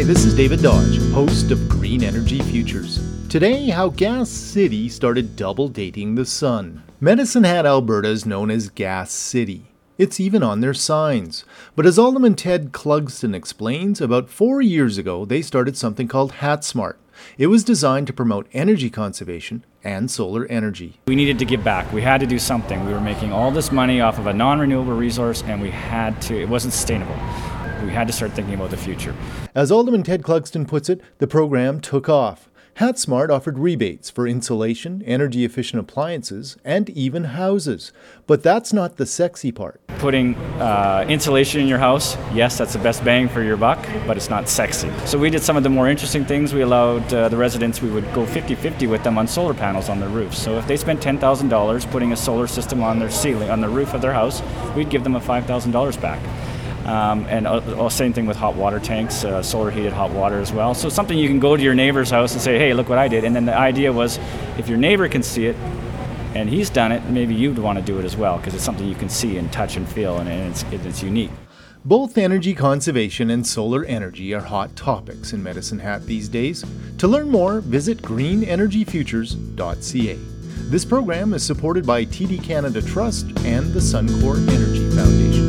Hi, this is David Dodge, host of Green Energy Futures. Today, how Gas City started double dating the sun. Medicine Hat, Alberta is known as Gas City. It's even on their signs. But as Alderman Ted Clugston explains, about four years ago they started something called HatSmart. It was designed to promote energy conservation and solar energy. We needed to give back. We had to do something. We were making all this money off of a non renewable resource, and we had to, it wasn't sustainable. We had to start thinking about the future. As Alderman Ted Clugston puts it, the program took off. HatSmart offered rebates for insulation, energy efficient appliances, and even houses. But that's not the sexy part. Putting uh, insulation in your house, yes, that's the best bang for your buck, but it's not sexy. So we did some of the more interesting things. We allowed uh, the residents, we would go 50 50 with them on solar panels on their roofs. So if they spent $10,000 putting a solar system on their ceiling, on the roof of their house, we'd give them a $5,000 back. Um, and uh, same thing with hot water tanks, uh, solar heated hot water as well. So something you can go to your neighbor's house and say, hey, look what I did. And then the idea was if your neighbor can see it and he's done it, maybe you'd want to do it as well because it's something you can see and touch and feel and, it's, it's unique. Both energy conservation and solar energy are hot topics in Medicine Hat these days. To learn more, visit greenenergyfutures.ca. This program is supported by TD Canada Trust and the Suncor Energy Foundation.